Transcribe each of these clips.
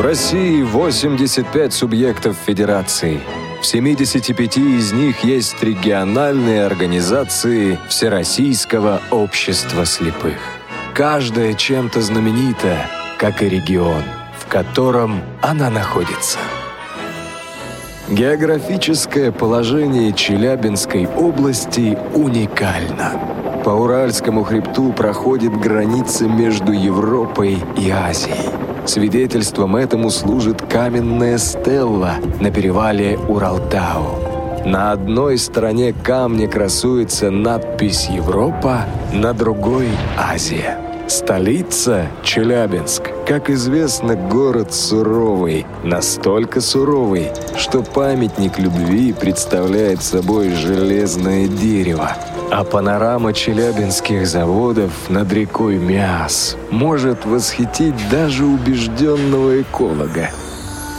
В России 85 субъектов федерации. В 75 из них есть региональные организации Всероссийского общества слепых. Каждая чем-то знаменита, как и регион, в котором она находится. Географическое положение Челябинской области уникально. По Уральскому хребту проходит граница между Европой и Азией. Свидетельством этому служит каменная стелла на перевале Уралтау. На одной стороне камня красуется надпись «Европа», на другой – «Азия». Столица – Челябинск. Как известно, город суровый. Настолько суровый, что памятник любви представляет собой железное дерево. А панорама челябинских заводов над рекой Миас может восхитить даже убежденного эколога.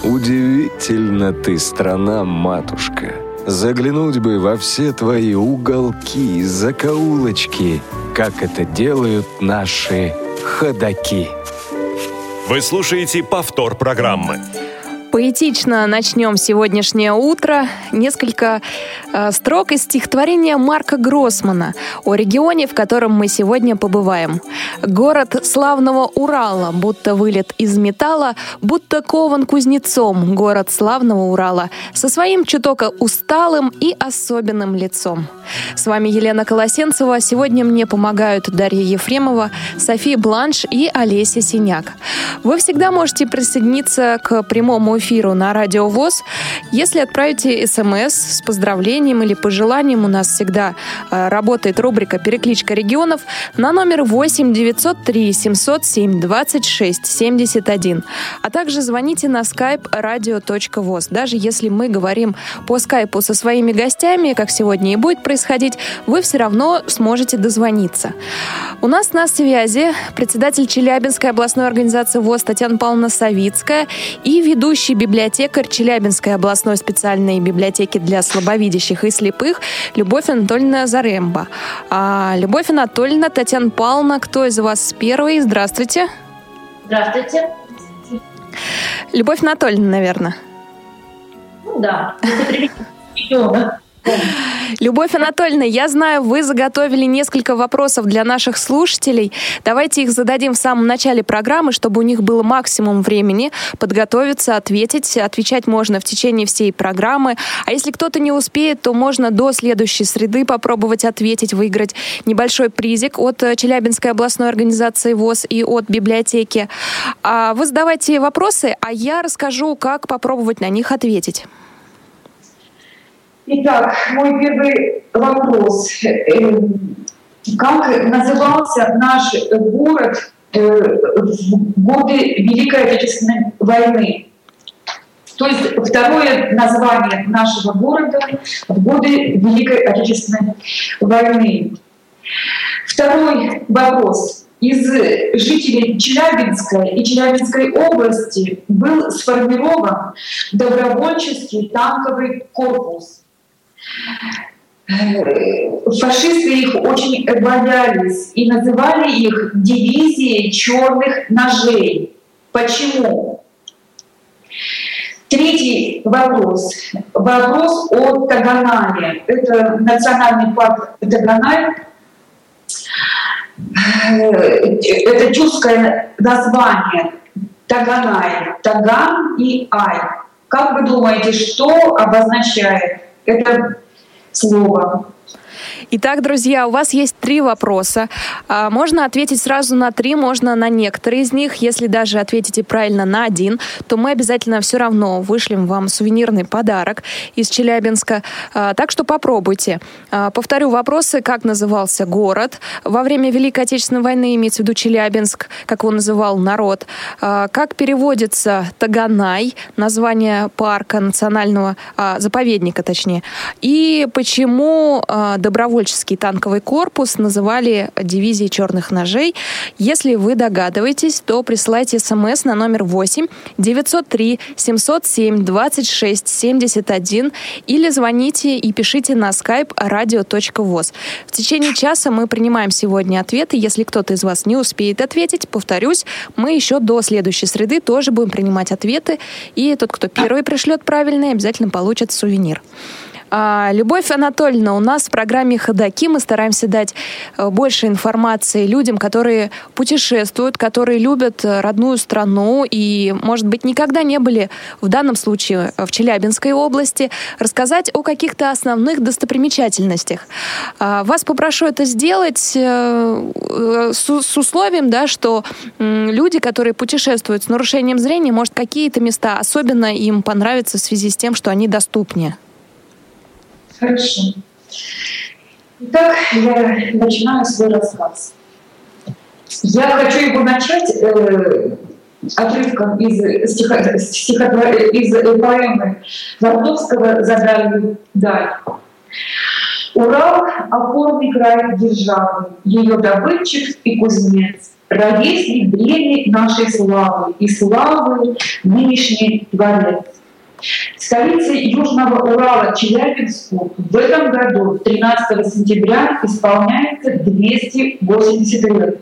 Удивительно ты, страна-матушка. Заглянуть бы во все твои уголки, закоулочки, как это делают наши ходаки. Вы слушаете повтор программы. Поэтично начнем сегодняшнее утро. Несколько э, строк из стихотворения Марка Гроссмана о регионе, в котором мы сегодня побываем. Город славного Урала, будто вылет из металла, будто кован кузнецом. Город славного Урала со своим чутока усталым и особенным лицом. С вами Елена Колосенцева. Сегодня мне помогают Дарья Ефремова, София Бланш и Олеся Синяк. Вы всегда можете присоединиться к прямому на Радио ВОЗ. Если отправите смс с поздравлением или пожеланием, у нас всегда э, работает рубрика «Перекличка регионов» на номер 8 903 707 26 71. А также звоните на skype radio.voz. Даже если мы говорим по скайпу со своими гостями, как сегодня и будет происходить, вы все равно сможете дозвониться. У нас на связи председатель Челябинской областной организации ВОЗ Татьяна Павловна Савицкая и ведущий ведущий библиотекарь Челябинской областной специальной библиотеки для слабовидящих и слепых Любовь Анатольевна Заремба. А, Любовь Анатольевна, Татьяна Павловна, кто из вас первый? Здравствуйте. Здравствуйте. Любовь Анатольевна, наверное. Ну да. Любовь Анатольевна, я знаю, вы заготовили несколько вопросов для наших слушателей. Давайте их зададим в самом начале программы, чтобы у них было максимум времени подготовиться, ответить. Отвечать можно в течение всей программы. А если кто-то не успеет, то можно до следующей среды попробовать ответить, выиграть небольшой призик от Челябинской областной организации ВОЗ и от библиотеки. А вы задавайте вопросы, а я расскажу, как попробовать на них ответить. Итак, мой первый вопрос. Эм, как назывался наш город э, в годы Великой Отечественной войны? То есть второе название нашего города в годы Великой Отечественной войны. Второй вопрос. Из жителей Челябинска и Челябинской области был сформирован добровольческий танковый корпус – Фашисты их очень боялись и называли их дивизией черных ножей. Почему? Третий вопрос. Вопрос о Таганае. Это национальный парк Таганай. Это тюркское название Таганай. Таган и Ай. Как вы думаете, что обозначает это слово. Итак, друзья, у вас есть три вопроса. А, можно ответить сразу на три, можно на некоторые из них. Если даже ответите правильно на один, то мы обязательно все равно вышлем вам сувенирный подарок из Челябинска. А, так что попробуйте. А, повторю вопросы. Как назывался город во время Великой Отечественной войны, имеется в виду Челябинск, как его называл народ. Как переводится Таганай, название парка национального, заповедника точнее. И почему добровольцы добровольческий танковый корпус называли дивизией черных ножей. Если вы догадываетесь, то присылайте смс на номер 8 903 707 26 71 или звоните и пишите на skype radio.voz. В течение часа мы принимаем сегодня ответы. Если кто-то из вас не успеет ответить, повторюсь, мы еще до следующей среды тоже будем принимать ответы. И тот, кто первый пришлет правильный, обязательно получит сувенир. А, Любовь Анатольевна, у нас в программе «Ходоки» мы стараемся дать э, больше информации людям, которые путешествуют, которые любят э, родную страну и, может быть, никогда не были в данном случае в Челябинской области, рассказать о каких-то основных достопримечательностях. А, вас попрошу это сделать э, с условием, да, что люди, которые путешествуют с нарушением зрения, может, какие-то места особенно им понравятся в связи с тем, что они доступнее. Хорошо. Итак, я начинаю свой рассказ. Я хочу его начать э, отрывком из, стиха, стихотвор... из поэмы Твардовского «Задали даль». Урал — опорный край державы, ее добытчик и кузнец, ровесник древней нашей славы и славы нынешний творец. Столице Южного Урала Челябинску в этом году, 13 сентября, исполняется 280 лет.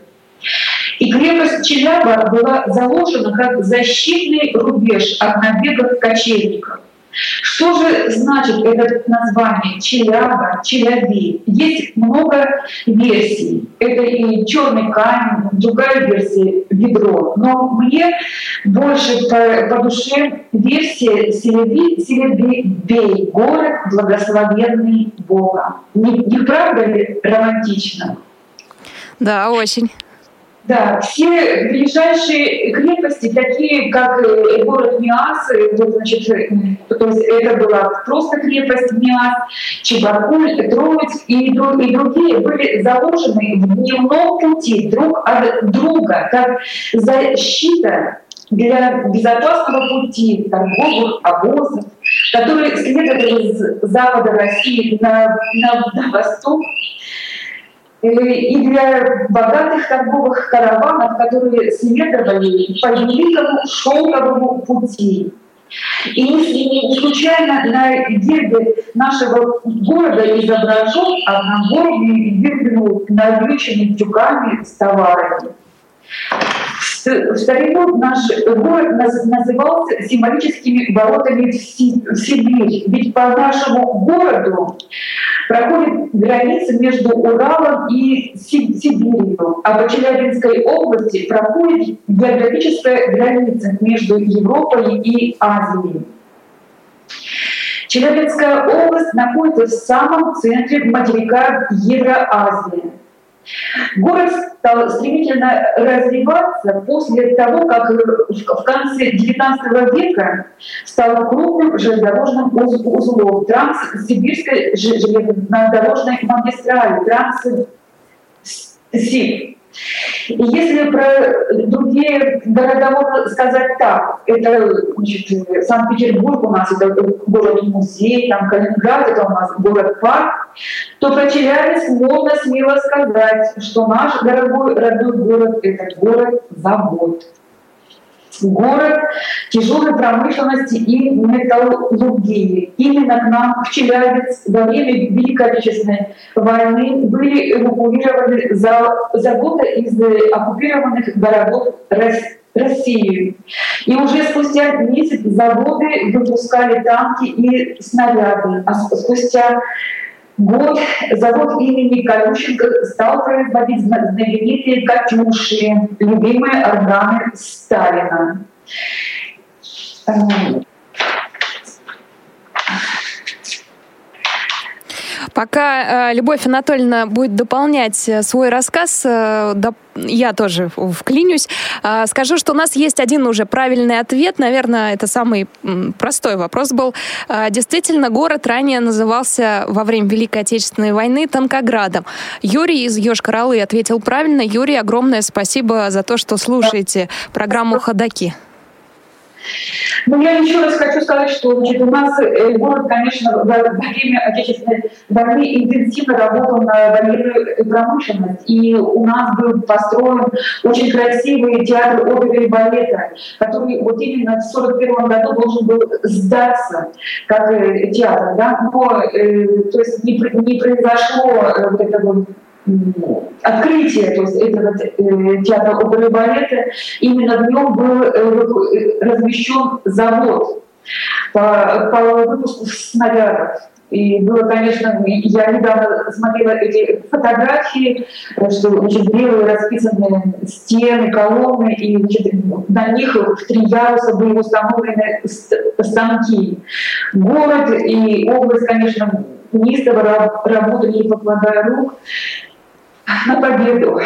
И крепость Челяба была заложена как защитный рубеж от набегов кочевников. Что же значит это название Челяба, Челяби? Есть много версий. Это и черный камень, другая версия — ведро. Но мне больше по, по душе версия Селеби, Селебей, город, благословенный Бога. Не, не правда ли романтично? Да, очень. Да, все ближайшие крепости, такие как э, город Миас, э, вот, значит, э, то есть это была просто крепость Миас, Чебаркуль, Троиц и, и другие были заложены в дневном пути друг от друга, как защита для безопасного пути торговых обозов, которые следовали с запада России на, на, на восток и для богатых торговых караванов, которые следовали по великому шелковому пути. И не случайно на гербе нашего города изображен одногорный верблюд, навьюченный тюками с товарами. В старину наш город назывался символическими воротами в Сибирь, ведь по нашему городу проходит граница между Уралом и Сибирью, а по Челябинской области проходит географическая граница между Европой и Азией. Челябинская область находится в самом центре материка Евроазии. Город стал стремительно развиваться после того, как в конце XIX века стал крупным железнодорожным узлом Транссибирской железнодорожной магистрали Транссиб. И если про другие города можно сказать так, это Санкт-Петербург у нас это город-музей, там Калининград это у нас город-парк, то про Челябинск можно смело сказать, что наш дорогой родной город — это город-завод город тяжелой промышленности и металлургии. Именно к нам в Челябинск во время Великой Отечественной войны были эвакуированы заводы из оккупированных городов России. И уже спустя месяц заводы выпускали танки и снаряды, а спустя год завод имени Калющенко стал производить знаменитые «Катюши», любимые органы Сталина. Пока э, Любовь Анатольевна будет дополнять э, свой рассказ, э, я тоже вклинюсь. Скажу, что у нас есть один уже правильный ответ. Наверное, это самый простой вопрос был. Действительно, город ранее назывался во время Великой Отечественной войны Танкоградом. Юрий из Йошкар-Олы ответил правильно. Юрий, огромное спасибо за то, что слушаете программу «Ходоки». Ну, я еще раз хочу сказать, что значит, у нас э, город, конечно, во время Отечественной войны интенсивно работал на военную промышленность. И у нас был построен очень красивый театр оперы и балета, который вот именно в 1941 году должен был сдаться как э, театр. Да? Но э, то есть не, не произошло вот этого открытие то есть этого э, театра оперы и балета, именно в нем был э, размещен завод по, по выпуску снарядов. И было, конечно, я недавно смотрела эти фотографии, что значит, белые расписанные стены, колонны, и значит, на них в три яруса были установлены станки. Город и область, конечно, неистово работали, не покладая рук на победу.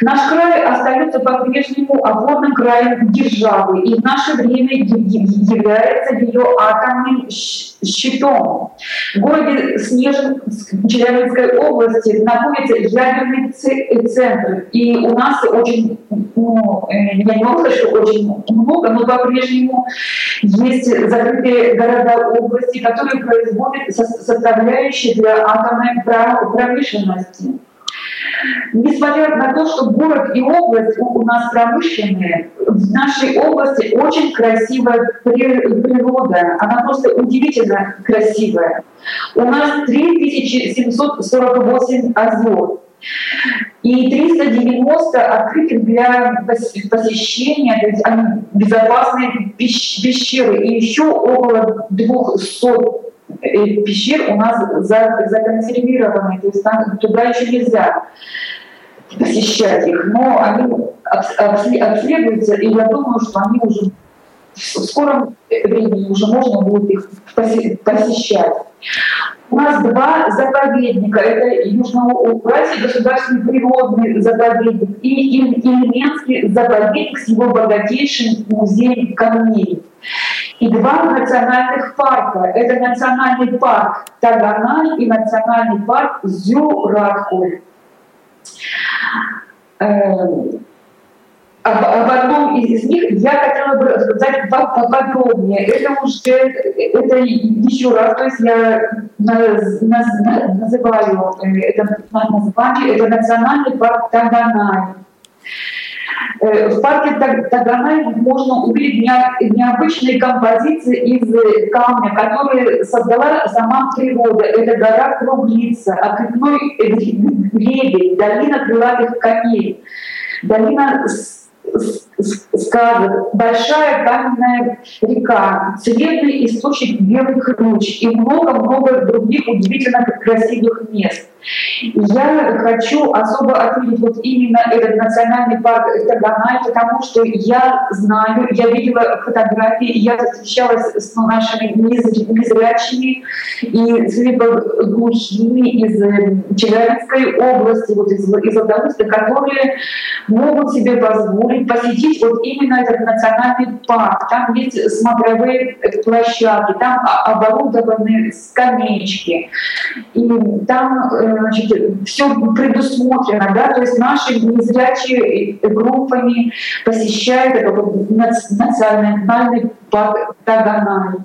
Наш край остается по-прежнему опорным краем державы и в наше время является ее атомным щитом. В городе Снежин Челябинской области находится ядерный центр. И у нас очень, ну, э, я не могу сказать, что очень много, но по-прежнему есть закрытые города области, которые производят составляющие для атомной промышленности. Несмотря на то, что город и область у нас промышленные, в нашей области очень красивая природа. Она просто удивительно красивая. У нас 3748 озер. И 390 открытых для посещения, то есть они безопасные пещеры. И еще около 200 пещер у нас законсервированы, то есть там, туда еще нельзя посещать их, но они обследуются, и я думаю, что они уже в скором времени уже можно будет их посещать. У нас два заповедника. Это Южноуральский государственный природный заповедник и Ильменский заповедник с его богатейшим музеем камней. И два национальных парка. Это национальный парк Таганай и национальный парк Зюраткуль. Эм, об, об одном из них я хотела бы рассказать поподробнее. Это уже, это еще раз, то есть я называю э, это название, это национальный парк Таганай. Э, в парке Таганай можно увидеть необычные композиции из камня, которые создала сама природа. Это гора Круглица, окрепной гребень, долина крылатых коней, долина сказок, большая каменная река, цветный источник белых ключ и много-много других удивительно красивых мест. Я хочу особо отметить вот именно этот национальный парк Таганай, потому что я знаю, я видела фотографии, я встречалась с нашими незрячими и слепоглухими из э, Челябинской области, вот из, из Златоуста, которые могут себе позволить посетить вот именно этот национальный парк. Там есть смотровые площадки, там оборудованы скамеечки, и там э, значит, все предусмотрено, да, то есть наши незрячие группами посещают этот национальный парк Таганай.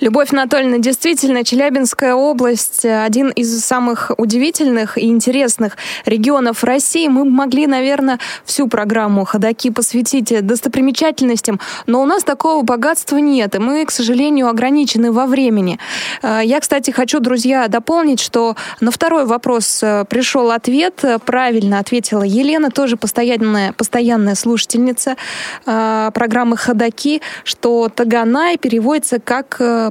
Любовь Анатольевна, действительно, Челябинская область — один из самых удивительных и интересных регионов России. Мы могли, наверное, всю программу «Ходоки» посвятить достопримечательностям, но у нас такого богатства нет, и мы, к сожалению, ограничены во времени. Э, я, кстати, хочу, друзья, дополнить, что на второй вопрос э, пришел ответ. Правильно ответила Елена, тоже постоянная, постоянная слушательница э, программы «Ходоки», что Таганай переводится как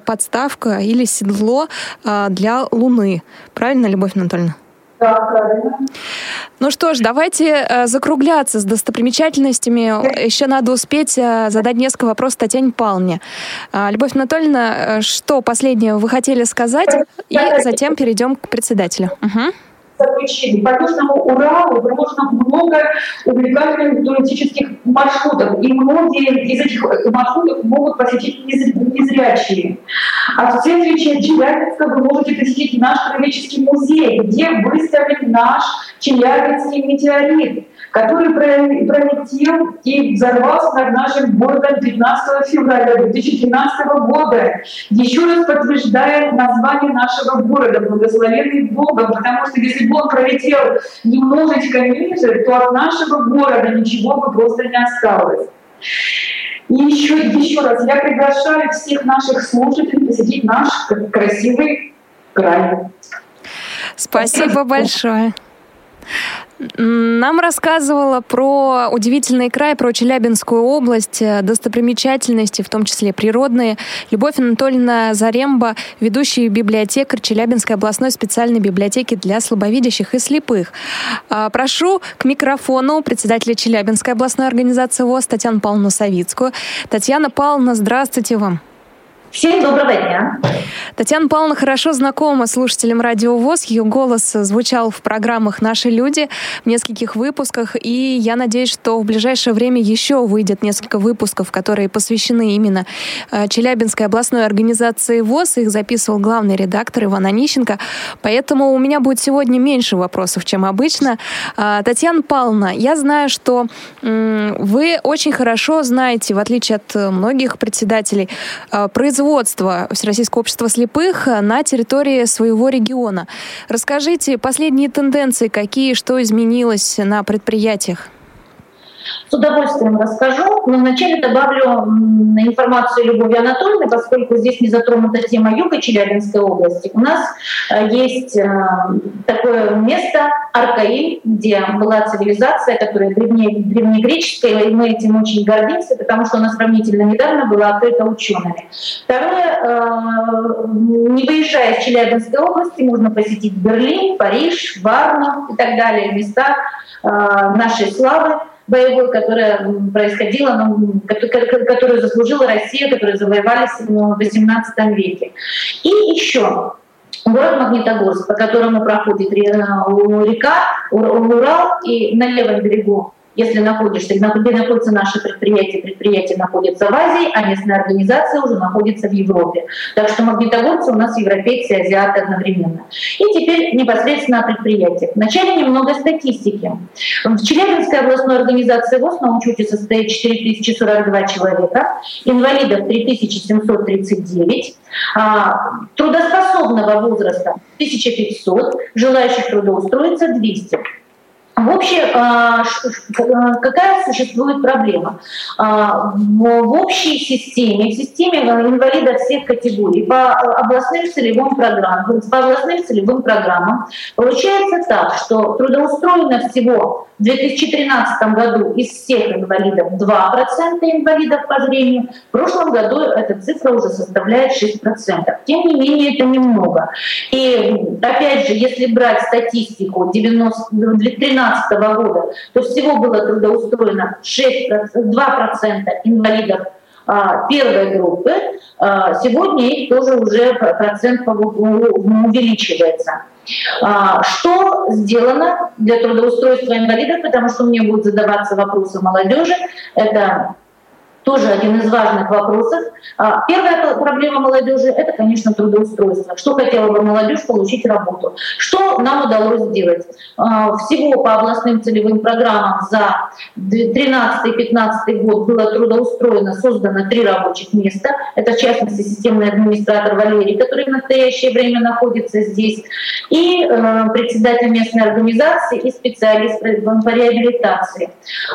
подставка или седло а, для Луны. Правильно, Любовь Анатольевна? Да, правильно. Ну что ж, давайте э, закругляться с достопримечательностями. Еще надо успеть э, задать несколько вопросов Татьяне Павловне. Э, Любовь Анатольевна, э, что последнее вы хотели сказать? И затем перейдем к председателю. Угу заключили. По Южному Уралу проложено много увлекательных туристических маршрутов, и многие из этих маршрутов могут посетить незрячие. А в центре Челябинска вы можете посетить наш краеведческий музей, где выставлен наш Челябинский метеорит который пролетел и взорвался над нашим городом 15 февраля 2013 года. Еще раз подтверждая название нашего города, благословенный Богом, потому что если бы он пролетел немножечко ниже, то от нашего города ничего бы просто не осталось. И еще, еще раз, я приглашаю всех наших слушателей посетить наш красивый край. Спасибо большое. Нам рассказывала про удивительный край, про Челябинскую область, э, достопримечательности, в том числе природные. Любовь Анатольевна Заремба, ведущий библиотекарь Челябинской областной специальной библиотеки для слабовидящих и слепых. А, прошу к микрофону председателя Челябинской областной организации ВОЗ Татьяну Павловну Савицкую. Татьяна Павловна, здравствуйте вам. Всем доброго дня. Татьяна Павловна хорошо знакома слушателям Радио ВОЗ. Ее голос звучал в программах «Наши люди» в нескольких выпусках. И я надеюсь, что в ближайшее время еще выйдет несколько выпусков, которые посвящены именно э, Челябинской областной организации ВОЗ. Их записывал главный редактор Иван Онищенко. Поэтому у меня будет сегодня меньше вопросов, чем обычно. А, Татьяна Павловна, я знаю, что вы очень хорошо знаете, в отличие от многих председателей, э, производство производства Всероссийского общества слепых на территории своего региона. Расскажите последние тенденции, какие, что изменилось на предприятиях? С удовольствием расскажу, но вначале добавлю информацию Любови Анатольевны, поскольку здесь не затронута тема Юга Челябинской области. У нас э, есть э, такое место Аркаим, где была цивилизация, которая древнее, древнегреческая, и мы этим очень гордимся, потому что она сравнительно недавно была открыта учеными. Второе, э, не выезжая из Челябинской области, можно посетить Берлин, Париж, Варну и так далее, места нашей славы боевой, которая происходила, ну, которую заслужила Россия, которую завоевали в XVIII веке. И еще город Магнитогорск, по которому проходит река Урал, и на левом берегу если находишься, где находится наше предприятие, предприятие находится в Азии, а местная организация уже находится в Европе. Так что магнитогорцы у нас европейцы и азиаты одновременно. И теперь непосредственно о предприятиях. Вначале немного статистики. В Челябинской областной организации ВОЗ на учете состоит 4042 человека, инвалидов 3739, а, трудоспособного возраста 1500, желающих трудоустроиться 200. В общем, а, какая существует проблема? А, в общей системе, в системе инвалидов всех категорий, по областным целевым программам, по областным целевым программам получается так, что трудоустроено всего в 2013 году из всех инвалидов 2% инвалидов по зрению. В прошлом году эта цифра уже составляет 6%. Тем не менее, это немного. И опять же, если брать статистику 90, 2013 года, то всего было трудоустроено 6%, 2% инвалидов а, первой группы, а, сегодня их тоже уже процент увеличивается. А, что сделано для трудоустройства инвалидов, потому что мне будут задаваться вопросы молодежи, это тоже один из важных вопросов. А, первая проблема молодежи – это, конечно, трудоустройство. Что хотела бы молодежь получить работу? Что нам удалось сделать? А, всего по областным целевым программам за 2013-2015 год было трудоустроено, создано три рабочих места. Это, в частности, системный администратор Валерий, который в настоящее время находится здесь, и э, председатель местной организации и специалист по реабилитации.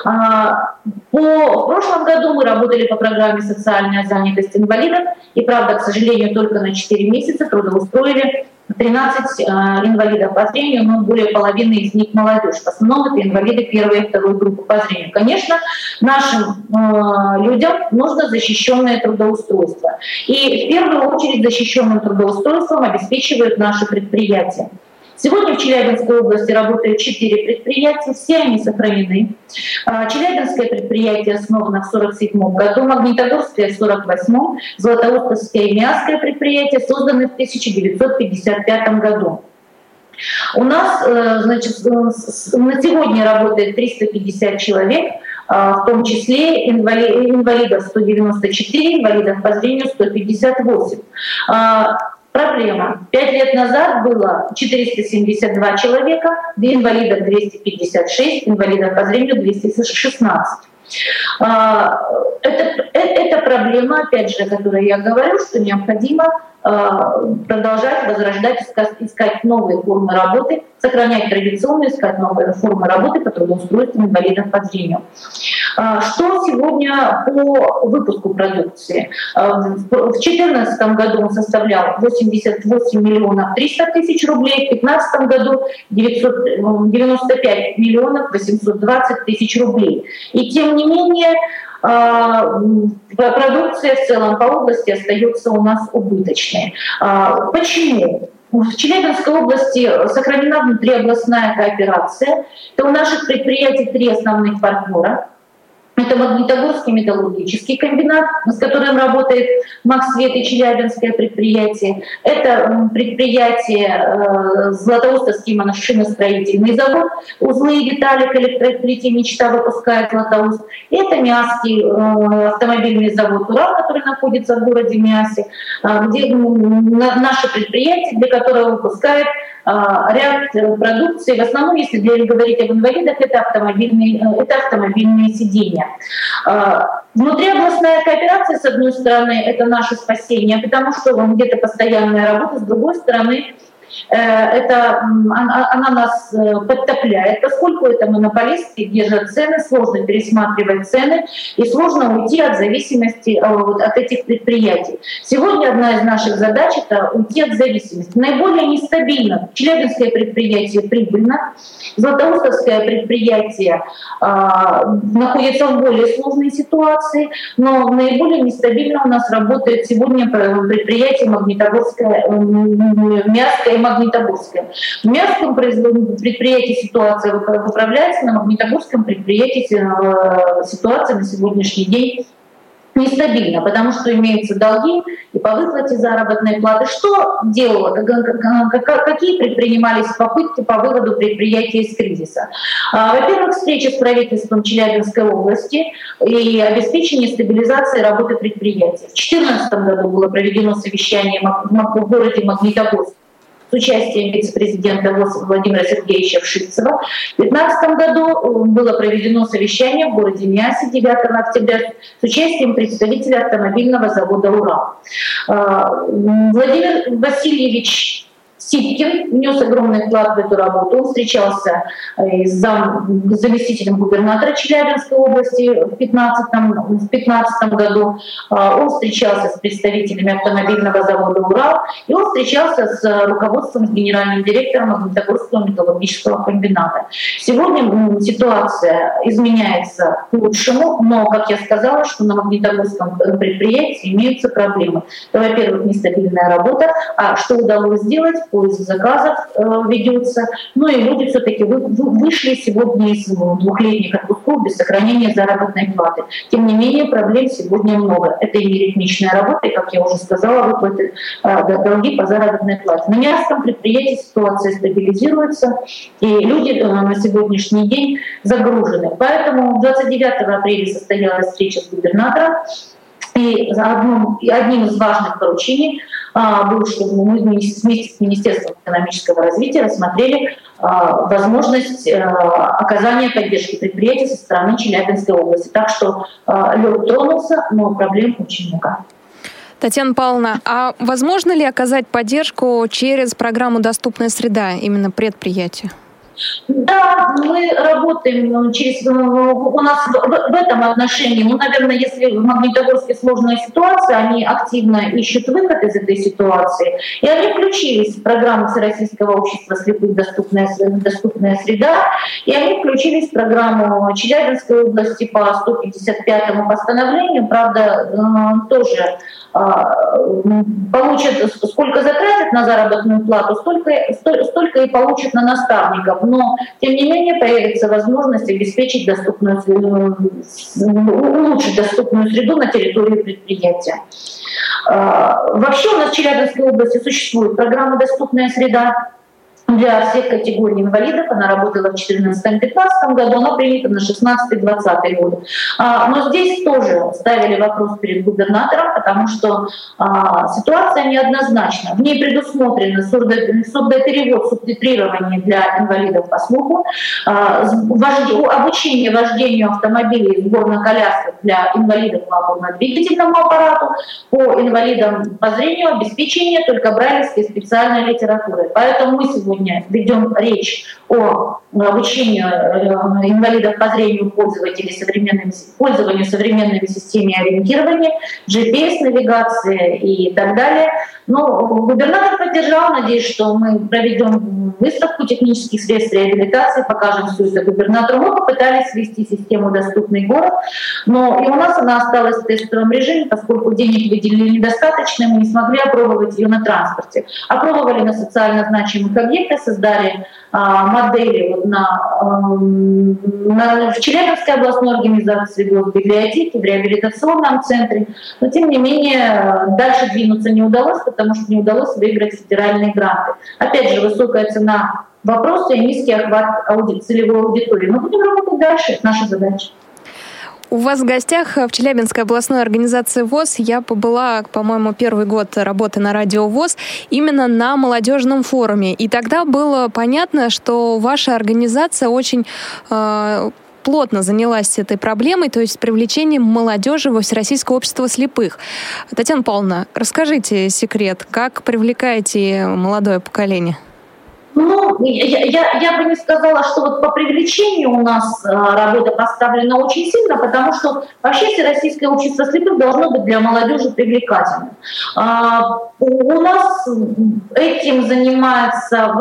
А, по, в прошлом году мы работали по программе «Социальная занятость инвалидов», и, правда, к сожалению, только на 4 месяца трудоустроили 13 э, инвалидов по зрению, но более половины из них молодежь. В основном это инвалиды первой и второй группы по зрению. Конечно, нашим э, людям нужно защищенное трудоустройство. И в первую очередь защищенным трудоустройством обеспечивают наши предприятия. Сегодня в Челябинской области работают четыре предприятия, все они сохранены. А, Челябинское предприятие основано в 1947 году, Магнитогорское в 1948, Златоустовское и Миасское предприятие созданы в 1955 году. У нас э, значит, на сегодня работает 350 человек, а, в том числе инвалидов 194, инвалидов по зрению 158. Проблема. Пять лет назад было 472 человека, инвалидов 256, инвалидов по зрению 216. А, это, это, это проблема, опять же, о которой я говорю, что необходимо продолжать возрождать, искать, новые формы работы, сохранять традиционные, искать новые формы работы по трудоустройству инвалидов по зрению. А, что сегодня по выпуску продукции? А, в 2014 году он составлял 88 миллионов 300 тысяч рублей, в 2015 году 995 миллионов 820 тысяч рублей. И тем не менее продукция в целом по области остается у нас убыточной. А, почему? В Челябинской области сохранена внутриобластная кооперация. Это у наших предприятий три основных партнера. Это Магнитогорский металлургический комбинат, с которым работает Максвет и Челябинское предприятие. Это предприятие э, Златоустовский машиностроительный завод. Узлы и детали к электроплите «Мечта» выпускает Златоуст. Это Миасский э, автомобильный завод «Урал», который находится в городе Миасе, э, где наше предприятие, для которого выпускает ряд продукции. В основном, если говорить об инвалидах, это автомобильные, это автомобильные сиденья. А, внутриобластная кооперация, с одной стороны, это наше спасение, потому что где-то постоянная работа, с другой стороны, это, она нас э, подтопляет, поскольку это монополисты держат цены, сложно пересматривать цены и сложно уйти от зависимости э, от этих предприятий. Сегодня одна из наших задач — это уйти от зависимости. Наиболее нестабильно Челябинское предприятие прибыльно, Златоустовское предприятие а, находится в более сложной ситуации, но наиболее нестабильно у нас работает сегодня предприятие Магнитогорское, Мясское и Магнитогорское. В Мясском предприятии ситуация выправляется, на Магнитогорском предприятии э, ситуация на сегодняшний день нестабильно, потому что имеются долги и по выплате заработной платы. Что делало, какие предпринимались попытки по выводу предприятия из кризиса? А, во-первых, встреча с правительством Челябинской области и обеспечение стабилизации работы предприятия. В 2014 году было проведено совещание в городе Магнитогорск с участием вице-президента Владимира Сергеевича Вшицева. В 2015 году э, было проведено совещание в городе Миасе 9 октября с участием представителя автомобильного завода «Урал». Э, Владимир Васильевич Сипкин внес огромный вклад в эту работу. Он встречался э, с зам, заместителем губернатора Челябинской области в 2015, году. А, он встречался с представителями автомобильного завода «Урал». И он встречался с руководством, с генеральным директором Магнитогорского металлургического комбината. Сегодня ситуация изменяется к лучшему, но, как я сказала, что на Магнитогорском предприятии имеются проблемы. Это, во-первых, нестабильная работа. А что удалось сделать? Поиск заказов э, ведется. Ну и люди все-таки вы, вы, вышли сегодня из двухлетних отпусков без сохранения заработной платы. Тем не менее, проблем сегодня много. Это и ритмичная работа, и, как я уже сказала, выплаты э, долги по заработной плате. На Миасском предприятии ситуация стабилизируется, и люди э, на сегодняшний день загружены. Поэтому 29 апреля состоялась встреча с губернатором, и одним, одним из важных поручений а, было, чтобы мы вместе с Министерством экономического развития рассмотрели а, возможность а, оказания поддержки предприятий со стороны Челябинской области. Так что а, лед тронулся, но проблем очень много. Татьяна Павловна, а возможно ли оказать поддержку через программу «Доступная среда» именно предприятия? Да, мы работаем ну, через... Ну, у нас в, этом отношении, ну, наверное, если в Магнитогорске сложная ситуация, они активно ищут выход из этой ситуации. И они включились в программу Всероссийского общества слепых «Доступная, доступная среда», и они включились в программу Челябинской области по 155 постановлению. Правда, э, тоже получат, сколько затратят на заработную плату, столько, столько и получат на наставников. Но, тем не менее, появится возможность обеспечить доступную, улучшить доступную среду на территории предприятия. А, вообще у нас в Челябинской области существует программа «Доступная среда», для всех категорий инвалидов. Она работала в 2014-2015 году, она принята на 2016-2020 год. А, но здесь тоже ставили вопрос перед губернатором, потому что а, ситуация неоднозначна. В ней предусмотрено сурдоперевод, субтитрирование для инвалидов по слуху, а, обучение вождению автомобилей сборно-колясок для инвалидов по опорно-двигательному аппарату, по инвалидам по зрению, обеспечение только брайлевской специальной литературы. Поэтому мы сегодня сегодня ведем речь о обучении э, инвалидов по зрению пользователей современными, пользованию современными системами ориентирования, GPS-навигации и так далее. Но губернатор поддержал, надеюсь, что мы проведем выставку технических средств реабилитации, покажем все это губернатору. Мы попытались свести систему «Доступный город», но и у нас она осталась в тестовом режиме, поскольку денег выделили недостаточно, мы не смогли опробовать ее на транспорте. Опробовали на социально значимых объектах, создали а, модели вот на, эм, на, в Челябинской областной организации госбиблиотеки, в реабилитационном центре. Но тем не менее дальше двинуться не удалось, потому что не удалось выиграть федеральные гранты. Опять же, высокая цена вопроса и низкий охват ауди- целевой аудитории. Мы будем работать дальше, это наша задача. У вас в гостях в Челябинской областной организации ВОЗ я побыла, по-моему, первый год работы на радио ВОЗ именно на молодежном форуме. И тогда было понятно, что ваша организация очень э, плотно занялась этой проблемой, то есть привлечением молодежи во Всероссийское общество слепых. Татьяна Павловна, расскажите секрет, как привлекаете молодое поколение? Ну, я, я, я бы не сказала, что вот по привлечению у нас э, работа поставлена очень сильно, потому что вообще Всероссийское общество слепых должно быть для молодежи привлекательным. А, у нас этим занимается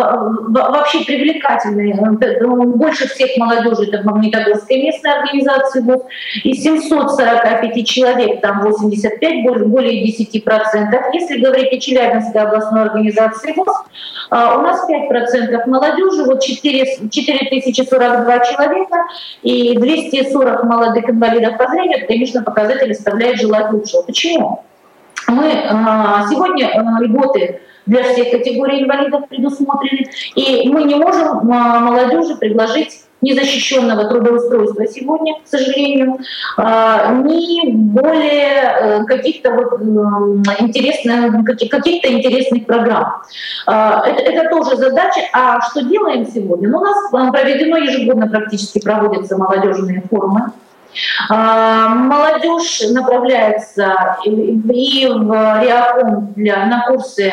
вообще привлекательные, э, больше всех молодежи, это Магнитогорская местная организация ВОЗ, и 745 человек, там 85, более, более 10%. Если говорить о Челябинской областной организации ВОЗ, а, у нас 5% молодежи, вот 4, 4042 человека и 240 молодых инвалидов по зрению, конечно, показатель оставляет желать лучшего. Почему? Мы а, сегодня а, льготы для всех категорий инвалидов предусмотрены, и мы не можем молодежи предложить незащищенного трудоустройства сегодня, к сожалению, а, ни более э, каких-то вот интересных, каких-то интересных программ. А, это, это тоже задача. А что делаем сегодня? Ну, у нас э, проведено ежегодно практически проводятся молодежные форумы молодежь направляется и в Реаком для, на курсы,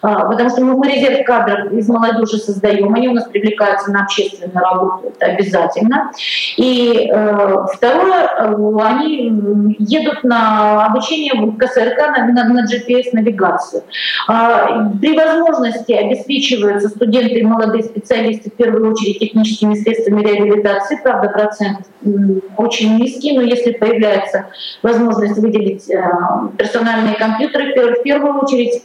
а, потому что мы резерв кадров из молодежи создаем, они у нас привлекаются на общественную работу, это обязательно. И э, второе, э, они едут на обучение в КСРК на, на, на GPS-навигацию. А, при возможности обеспечиваются студенты и молодые специалисты в первую очередь техническими средствами реабилитации, правда, процент очень низкий, но если появляется возможность выделить э, персональные компьютеры, в первую очередь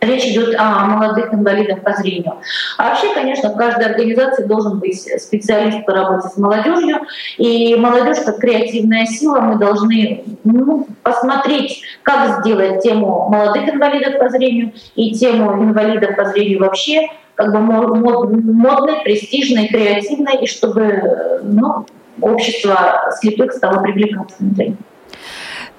Речь идет о молодых инвалидах по зрению. А вообще, конечно, в каждой организации должен быть специалист по работе с молодежью. И молодежь как креативная сила, мы должны ну, посмотреть, как сделать тему молодых инвалидов по зрению и тему инвалидов по зрению вообще как бы модной, престижной, креативной, и чтобы ну, общество слепых стало привлекательным для них.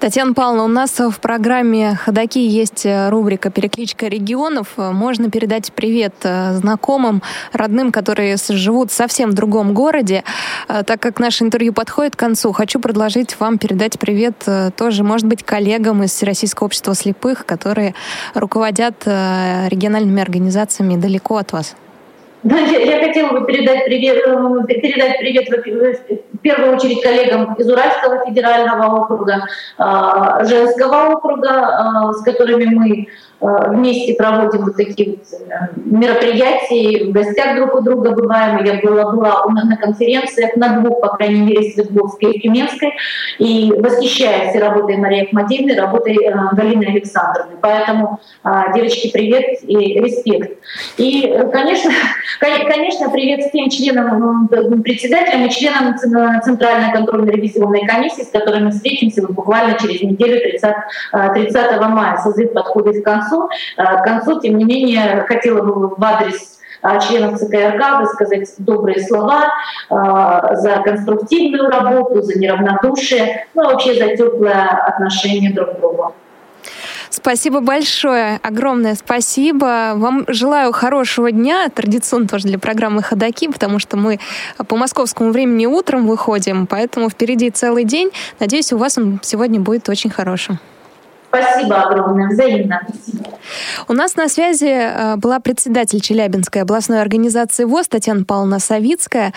Татьяна Павловна, у нас в программе «Ходоки» есть рубрика «Перекличка регионов». Можно передать привет э, знакомым, родным, которые живут совсем в другом городе. Э, так как наше интервью подходит к концу, хочу предложить вам передать привет э, тоже, может быть, коллегам из Российского общества слепых, которые руководят региональными организациями далеко от вас. Я, я хотела бы передать привет, передать привет в первую очередь коллегам из Уральского федерального округа, а, женского округа, с которыми мы Э, вместе проводим вот такие вот э, мероприятия, в гостях друг у друга бываем. Я была, была на конференциях на двух, по крайней мере, Свердловской и Тюменской, и восхищаюсь работой Марии Ахмадеевны, работой э, Галины Александровны. Поэтому, девочки, привет и респект. И, конечно, конечно, привет всем членам, председателям и членам Центральной контрольно-ревизионной комиссии, с которыми встретимся буквально через неделю 30, 30 мая. Созыв подходит к концу концу. Э, к концу, тем не менее, хотела бы в адрес членов ЦКРК высказать добрые слова за конструктивную работу, за неравнодушие, ну вообще за теплое отношение друг к другу. Спасибо большое, огромное спасибо. Вам желаю хорошего дня, традиционно тоже для программы «Ходоки», потому что мы по московскому времени утром выходим, поэтому впереди целый день. Надеюсь, у вас он сегодня будет очень хорошим. Спасибо огромное, взаимно. У нас на связи э, была председатель Челябинской областной организации ВОЗ Татьяна Павловна Савицкая.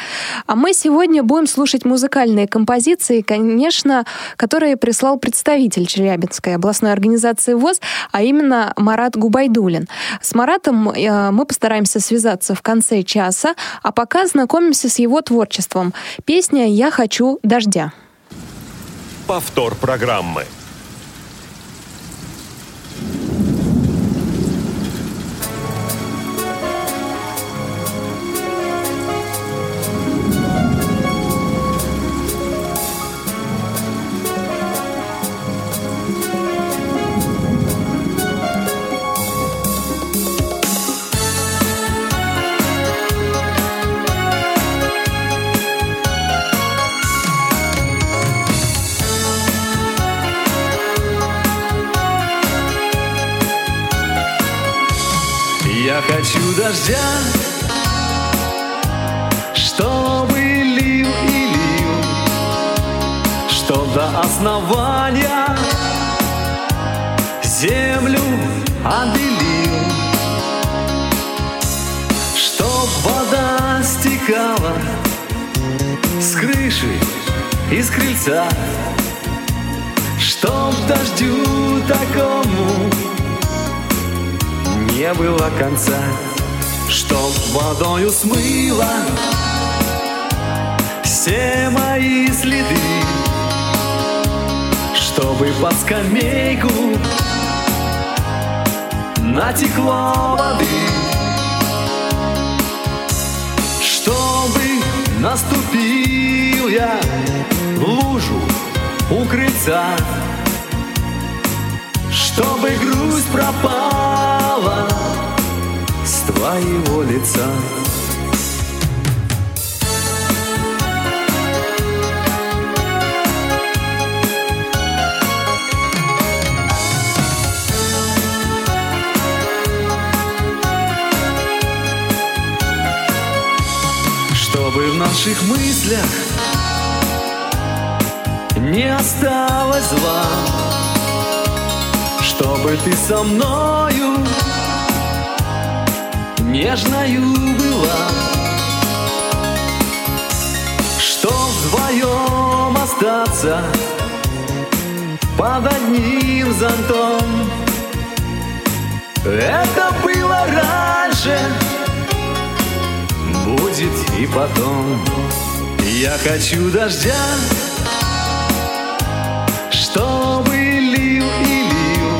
А мы сегодня будем слушать музыкальные композиции, конечно, которые прислал представитель Челябинской областной организации ВОЗ, а именно Марат Губайдулин. С Маратом э, мы постараемся связаться в конце часа, а пока знакомимся с его творчеством. Песня «Я хочу дождя». Повтор программы. Дождя, чтобы лил и лил, что до основания землю обелил, чтоб вода стекала с крыши и с крыльца, чтоб дождю такому не было конца, Чтоб водою смыло все мои следы, Чтобы под скамейку натекло воды, Чтобы наступил я в лужу у крыльца, Чтобы грусть пропала с твоего лица. Чтобы в наших мыслях не осталось зла, Чтобы ты со мною нежною была, Что вдвоем остаться под одним зонтом. Это было раньше, будет и потом. Я хочу дождя, чтобы лил и лил,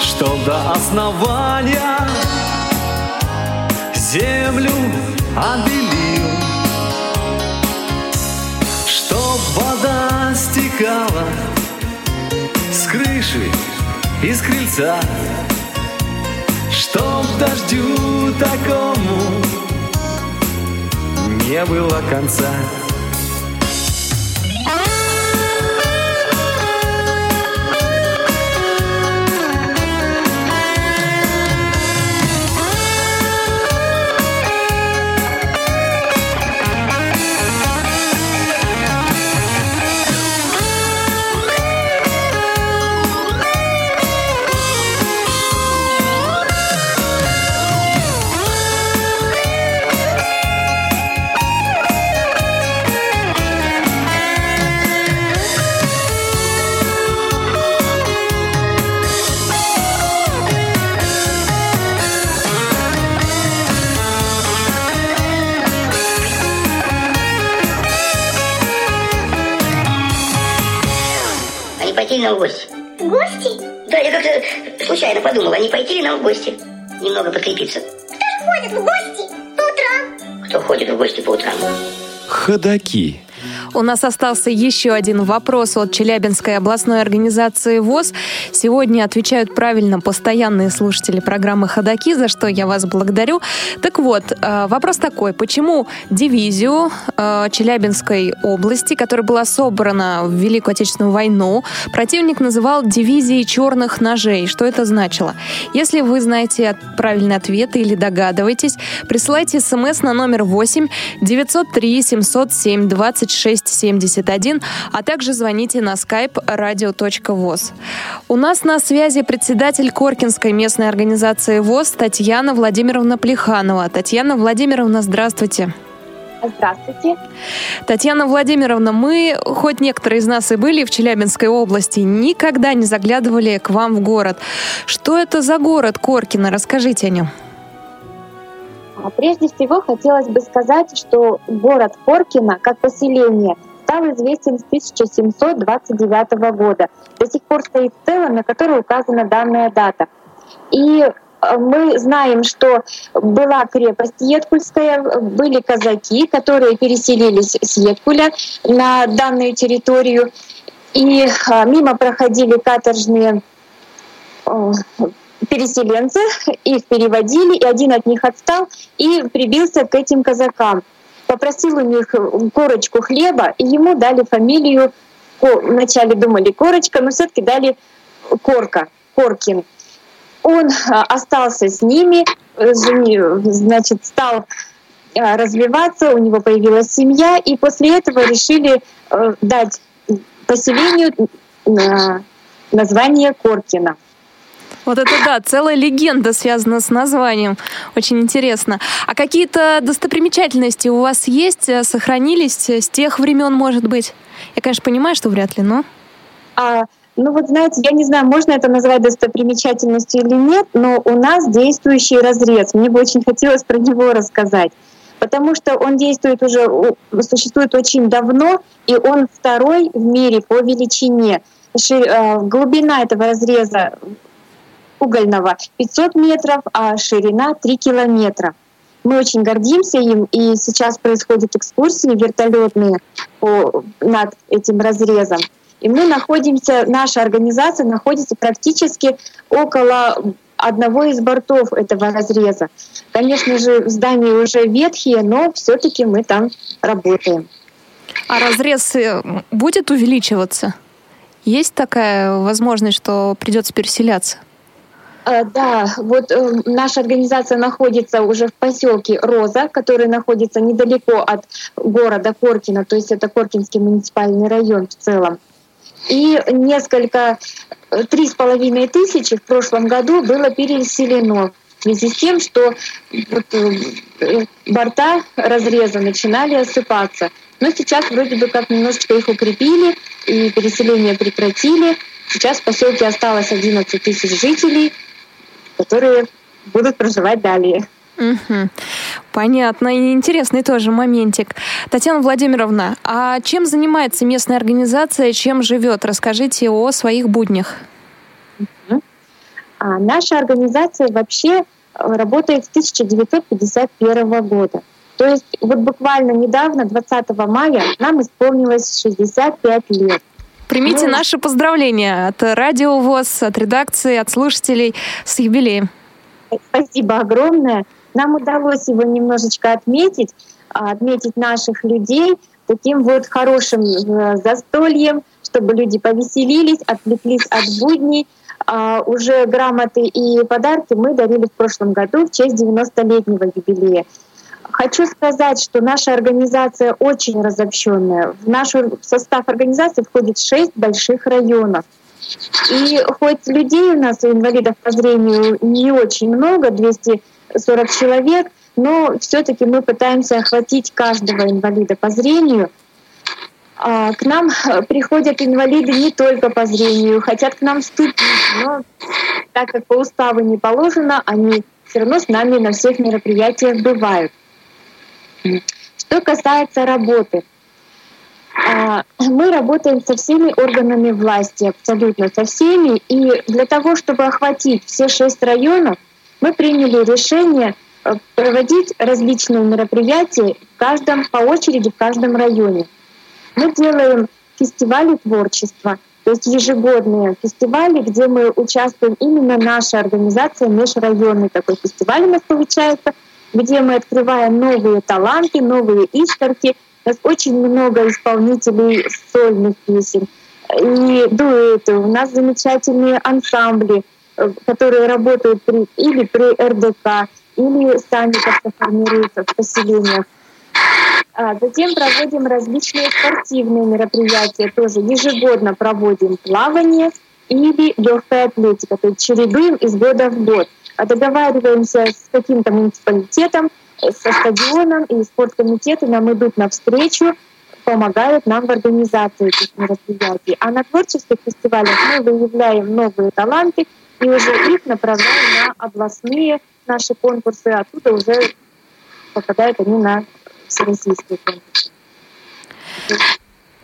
чтоб до основания землю обелил, Чтоб вода стекала с крыши и с крыльца, Чтоб дождю такому не было конца. Случайно подумал, а не пойти ли нам в гости? Немного подкрепиться. Кто же ходит в гости по утрам? Кто ходит в гости по утрам? Ходаки. У нас остался еще один вопрос от Челябинской областной организации ВОЗ. Сегодня отвечают правильно постоянные слушатели программы «Ходоки», за что я вас благодарю. Так вот, э, вопрос такой. Почему дивизию э, Челябинской области, которая была собрана в Великую Отечественную войну, противник называл дивизией черных ножей? Что это значило? Если вы знаете правильный ответ или догадываетесь, присылайте смс на номер 8 903 707 26 71, а также звоните на skype radio.voz. У нас на связи председатель Коркинской местной организации ВОЗ Татьяна Владимировна Плеханова. Татьяна Владимировна, здравствуйте. Здравствуйте. Татьяна Владимировна, мы, хоть некоторые из нас и были в Челябинской области, никогда не заглядывали к вам в город. Что это за город Коркино? Расскажите о нем. А прежде всего хотелось бы сказать, что город Коркино как поселение стал известен с 1729 года. До сих пор стоит стела, на которой указана данная дата. И э, мы знаем, что была крепость Еткульская, были казаки, которые переселились с Еткуля на данную территорию, и э, мимо проходили каторжные э, переселенцы, их переводили, и один от них отстал и прибился к этим казакам. Попросил у них корочку хлеба, и ему дали фамилию, вначале думали корочка, но все таки дали корка, Коркин. Он а, остался с ними, значит, стал а, развиваться, у него появилась семья, и после этого решили э, дать поселению название Коркина. Вот это да, целая легенда связана с названием. Очень интересно. А какие-то достопримечательности у вас есть, э, сохранились с тех времен, может быть? Я, конечно, понимаю, что вряд ли, но... А, ну вот знаете, я не знаю, можно это назвать достопримечательностью или нет, но у нас действующий разрез. Мне бы очень хотелось про него рассказать потому что он действует уже, существует очень давно, и он второй в мире по величине. Э, глубина этого разреза угольного 500 метров, а ширина 3 километра. Мы очень гордимся им, и сейчас происходят экскурсии вертолетные по, над этим разрезом. И мы находимся, наша организация находится практически около одного из бортов этого разреза. Конечно же, здания уже ветхие, но все-таки мы там работаем. А разрез э, будет увеличиваться? Есть такая возможность, что придется переселяться? Э, да, вот э, наша организация находится уже в поселке Роза, который находится недалеко от города Коркина, то есть это Коркинский муниципальный район в целом. И несколько, э, три с половиной тысячи в прошлом году было переселено в связи с тем, что вот борта разреза начинали осыпаться. Но сейчас вроде бы как немножечко их укрепили и переселение прекратили. Сейчас в поселке осталось 11 тысяч жителей, которые будут проживать далее. Угу. Понятно. И интересный тоже моментик. Татьяна Владимировна, а чем занимается местная организация, чем живет? Расскажите о своих буднях. Угу. А наша организация вообще э, работает с 1951 года. То есть вот буквально недавно, 20 мая, нам исполнилось 65 лет. Примите ну, наши поздравления от Радио ВОЗ, от редакции, от слушателей с юбилеем. Спасибо огромное. Нам удалось его немножечко отметить, а, отметить наших людей таким вот хорошим э, застольем, чтобы люди повеселились, отвлеклись от будней. А, уже грамоты и подарки мы дарили в прошлом году в честь 90-летнего юбилея. Хочу сказать, что наша организация очень разобщенная. В наш состав организации входит шесть больших районов. И хоть людей у нас, инвалидов по зрению, не очень много, 240 человек, но все-таки мы пытаемся охватить каждого инвалида по зрению. А к нам приходят инвалиды не только по зрению, хотят к нам вступить, но так как по уставу не положено, они все равно с нами на всех мероприятиях бывают. Что касается работы, а, мы работаем со всеми органами власти, абсолютно со всеми. И для того, чтобы охватить все шесть районов, мы приняли решение э, проводить различные мероприятия в каждом, по очереди в каждом районе. Мы делаем фестивали творчества, то есть ежегодные фестивали, где мы участвуем, именно наша организация, межрайонный такой фестиваль у нас получается, где мы открываем новые таланты, новые искорки. У нас очень много исполнителей сольных песен и дуэты. У нас замечательные ансамбли, э, которые работают при, или при РДК, или сами как-то формируются в поселениях. А затем проводим различные спортивные мероприятия, тоже ежегодно проводим плавание или легкая атлетика, то есть чередуем из года в год. А договариваемся с каким-то муниципалитетом, со стадионом, и спорткомитеты нам идут навстречу, помогают нам в организации этих мероприятий. А на творческих фестивалях мы выявляем новые таланты и уже их направляем на областные наши конкурсы, оттуда уже попадают они на всероссийские конкурсы.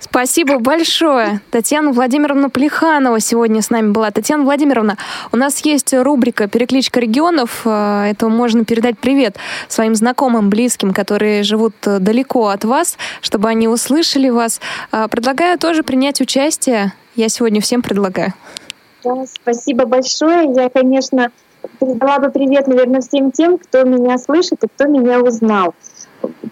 Спасибо большое. Татьяна Владимировна Плеханова сегодня с нами была. Татьяна Владимировна, у нас есть рубрика «Перекличка регионов». Э, это можно передать привет своим знакомым, близким, которые живут далеко от вас, чтобы они услышали вас. Э, предлагаю тоже принять участие. Я сегодня всем предлагаю. Да, спасибо большое. Я, конечно, передала бы привет, наверное, всем тем, кто меня слышит и кто меня узнал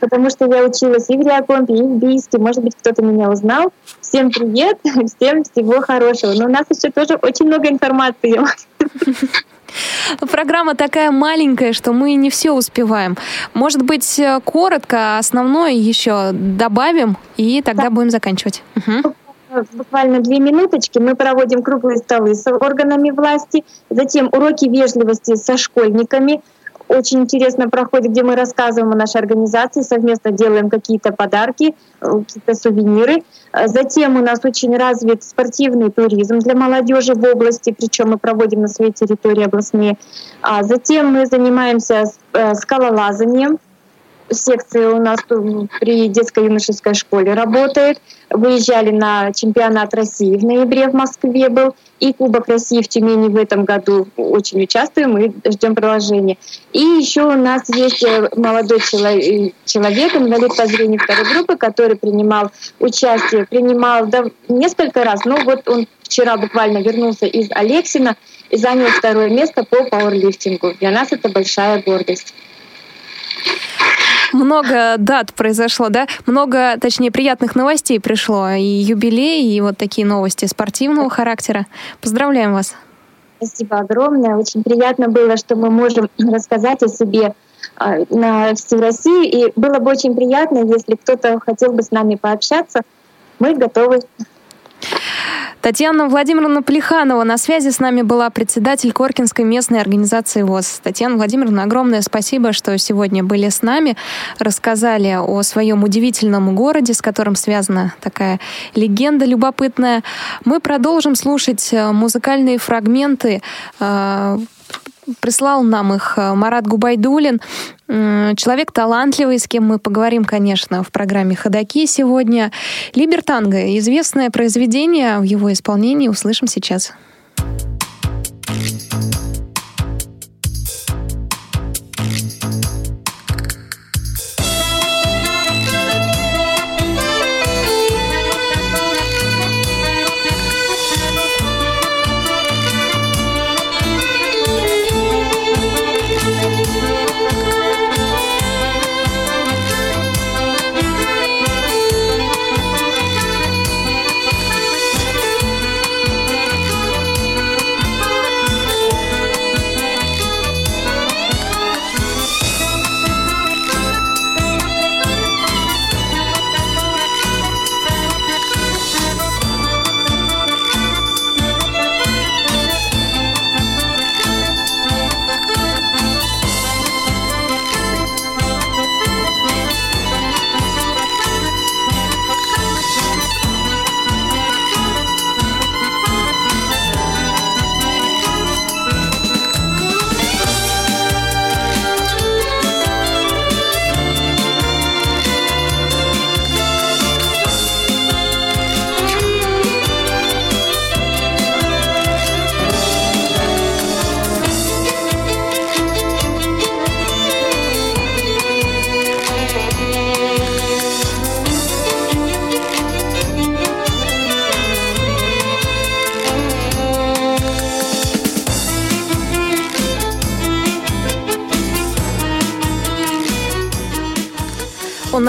потому что я училась и в Реакомпе, и в Бийске. Может быть, кто-то меня узнал. Всем привет, всем всего хорошего. Но у нас еще тоже очень много информации. Программа такая маленькая, что мы не все успеваем. Может быть, коротко основное еще добавим, и тогда да. будем заканчивать. Угу буквально две минуточки. Мы проводим круглые столы с органами власти, затем уроки вежливости со школьниками, очень интересно проходит, где мы рассказываем о нашей организации, совместно делаем какие-то подарки, э, какие-то сувениры. Э, затем у нас очень развит спортивный туризм для молодежи в области, причем мы проводим на своей территории областные. А затем мы занимаемся э, скалолазанием, секция у нас при детско-юношеской школе работает. Выезжали на чемпионат России в ноябре в Москве был. И Кубок России в Тюмени в этом году очень участвуем и ждем продолжения. И еще у нас есть э, молодой человек, человек инвалид по зрению второй группы, который принимал участие, принимал да, несколько раз. Ну вот он вчера буквально вернулся из Алексина и занял второе место по пауэрлифтингу. Для нас это большая гордость много дат произошло, да? Много, точнее, приятных новостей пришло. И юбилей, и вот такие новости спортивного характера. Поздравляем вас. Спасибо огромное. Очень приятно было, что мы можем рассказать о себе а, на всей России. И было бы очень приятно, если кто-то хотел бы с нами пообщаться. Мы готовы. Татьяна Владимировна Плеханова на связи с нами была председатель Коркинской местной организации ВОЗ. Татьяна Владимировна, огромное спасибо, что сегодня были с нами, рассказали о своем удивительном городе, с которым связана такая легенда любопытная. Мы продолжим слушать э, музыкальные фрагменты э, Прислал нам их э, Марат Губайдулин. Человек талантливый, с кем мы поговорим, конечно, в программе «Ходоки» сегодня. «Либертанго» — известное произведение в его исполнении. Услышим сейчас. Thank you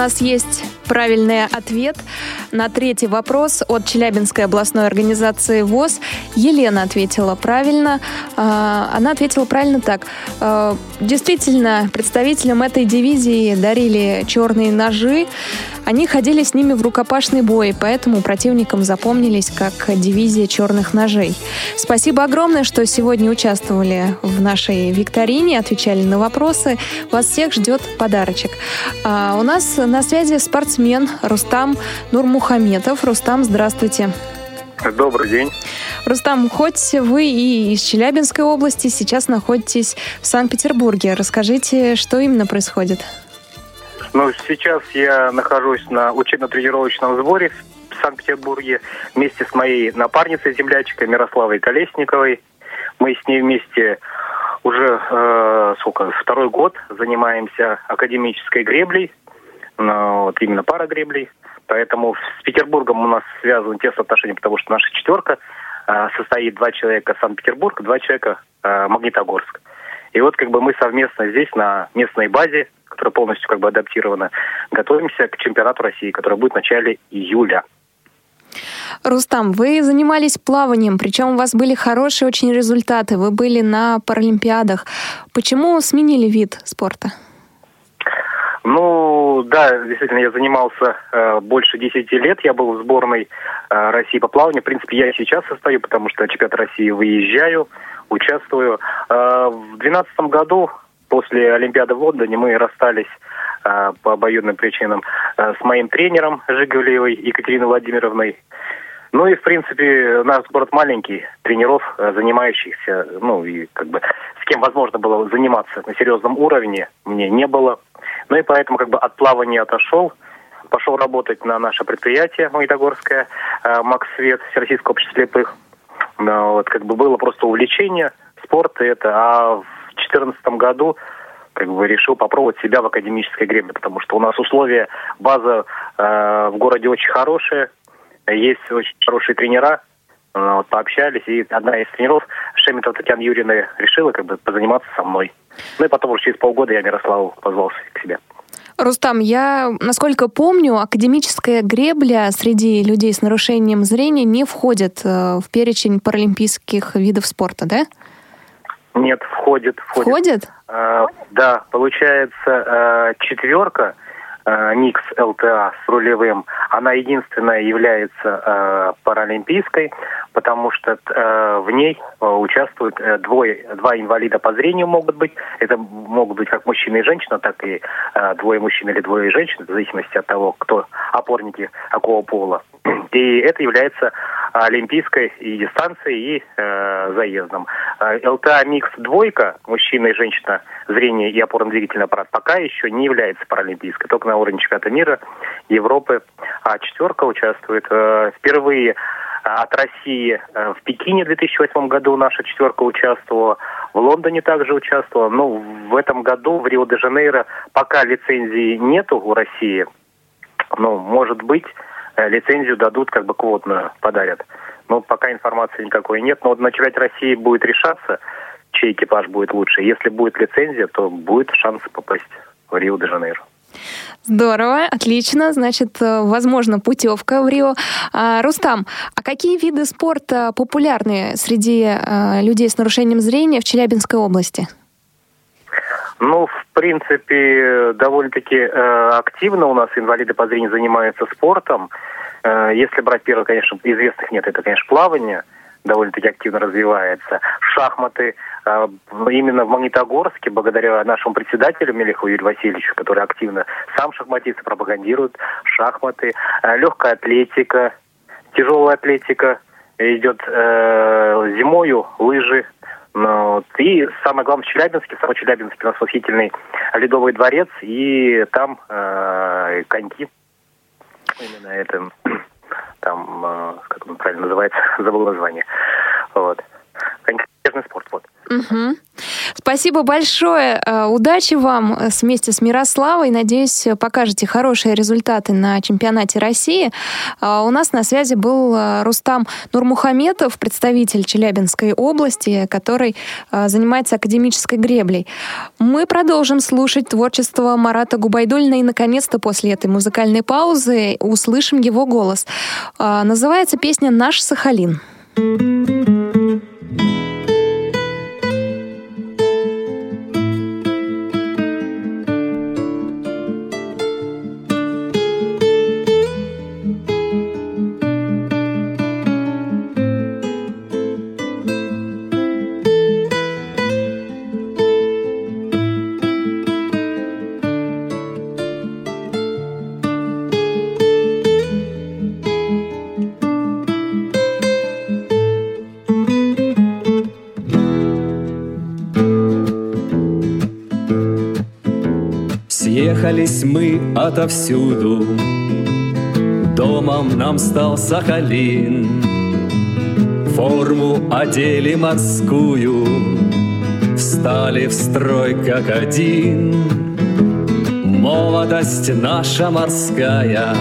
нас есть правильный ответ на третий вопрос от Челябинской областной организации ВОЗ. Елена ответила правильно. А, она ответила правильно так. А, действительно, представителям этой дивизии дарили черные ножи. Они ходили с ними в рукопашный бой, поэтому противникам запомнились как дивизия черных ножей. Спасибо огромное, что сегодня участвовали в нашей викторине, отвечали на вопросы. Вас всех ждет подарочек. А у нас на связи спортсмен Рустам Нурмухаметов. Рустам, здравствуйте. Добрый день. Рустам, хоть вы и из Челябинской области, сейчас находитесь в Санкт-Петербурге. Расскажите, что именно происходит? Ну, сейчас я нахожусь на учебно-тренировочном сборе в Санкт-Петербурге вместе с моей напарницей, землячкой Мирославой Колесниковой. Мы с ней вместе уже э, сколько, второй год занимаемся академической греблей, ну, вот именно пара греблей. Поэтому с Петербургом у нас связаны тесные отношения, потому что наша четверка э, состоит два человека Санкт-Петербург, два человека э, Магнитогорск. И вот как бы мы совместно здесь на местной базе которая полностью как бы адаптирована, готовимся к чемпионату России, который будет в начале июля. Рустам, вы занимались плаванием, причем у вас были хорошие очень результаты, вы были на Паралимпиадах. Почему сменили вид спорта? Ну, да, действительно, я занимался э, больше 10 лет. Я был в сборной э, России по плаванию. В принципе, я и сейчас состою, потому что чемпионат России выезжаю, участвую. Э, в 2012 году после Олимпиады в Лондоне мы расстались по обоюдным причинам э, с моим тренером Жигалеевой Екатериной Владимировной. Ну и, в принципе, наш город маленький, тренеров, э, занимающихся, ну и как бы с кем возможно было заниматься на серьезном уровне, мне не было. Ну и поэтому как бы от плавания отошел, пошел работать на наше предприятие Магнитогорское, Максвет, Всероссийское общество слепых. Ну, вот как бы было просто увлечение, спорт это, а в 2014 году как бы решил попробовать себя в академической гребле, потому что у нас условия, база э, в городе очень хорошая, есть очень хорошие тренера, э, вот, пообщались, и одна из тренеров, Шемитова Татьяна Юрьевна, решила как бы позаниматься со мной. Ну и потом уже через полгода я Мирославу позвался к себе. Рустам, я, насколько помню, академическая гребля среди людей с нарушением зрения не входит э, в перечень паралимпийских видов спорта, да? Нет, входит. Входит? входит? Э, да, получается э, четверка Никс ЛТА с рулевым, она единственная является э, паралимпийской, потому что э, в ней э, участвуют э, двое, два инвалида по зрению могут быть. Это могут быть как мужчина и женщина, так и э, двое мужчин или двое женщин, в зависимости от того, кто опорники какого пола. И это является олимпийской и дистанцией, и э, заездом. Э, ЛТА микс двойка, мужчина и женщина, зрение и опорно-двигательный аппарат, пока еще не является паралимпийской, только на уровне чемпионата мира, Европы. А четверка участвует э, впервые э, от России э, в Пекине в 2008 году наша четверка участвовала, в Лондоне также участвовала. Но ну, в этом году в Рио-де-Жанейро пока лицензии нету у России. Ну, может быть, лицензию дадут, как бы квотную подарят. Но пока информации никакой нет. Но вот на чемпионате России будет решаться, чей экипаж будет лучше. Если будет лицензия, то будет шанс попасть в Рио-де-Жанейро. Здорово, отлично. Значит, э, возможно, путевка в Рио. А, Рустам, а какие виды спорта популярны среди а, людей с нарушением зрения в Челябинской области? Ну, в принципе, довольно-таки э, активно у нас инвалиды по зрению занимаются спортом. Э, если брать первое, конечно, известных нет, это, конечно, плавание довольно-таки активно развивается. Шахматы э, именно в Магнитогорске, благодаря нашему председателю Мелеху Юрию Васильевичу, который активно сам шахматист пропагандирует шахматы, э, легкая атлетика, тяжелая атлетика идет э, зимою, лыжи, ну, вот. И самое главное, в Челябинске, в самом Челябинске у нас восхитительный Ледовый дворец, и там э, коньки. Именно это, там, э, как он правильно называется, забыл название. Вот. Конькижный спорт, вот. Угу. Спасибо большое. Э, удачи вам э, вместе с Мирославой. Надеюсь, покажете хорошие результаты на чемпионате России. Э, у нас на связи был Рустам Нурмухаметов, представитель Челябинской области, который занимается академической греблей. Мы продолжим слушать творчество Марата Губайдульна и, наконец-то, после этой музыкальной паузы услышим его голос. Называется песня «Наш Сахалин». thank you отовсюду, Домом нам стал Сахалин. Форму одели морскую, Встали в строй как один. Молодость наша морская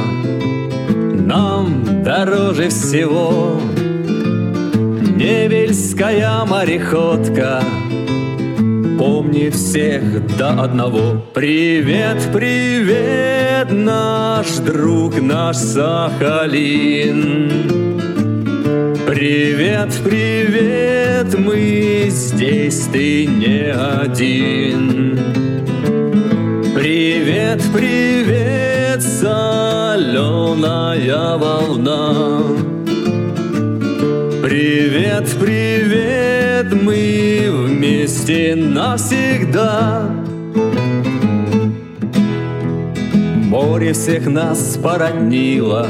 Нам дороже всего. Невельская мореходка — помнит всех до одного. Привет, привет, наш друг, наш Сахалин. Привет, привет, мы здесь, ты не один. Привет, привет, соленая волна. Привет, привет, мы вместе навсегда. Море всех нас породнило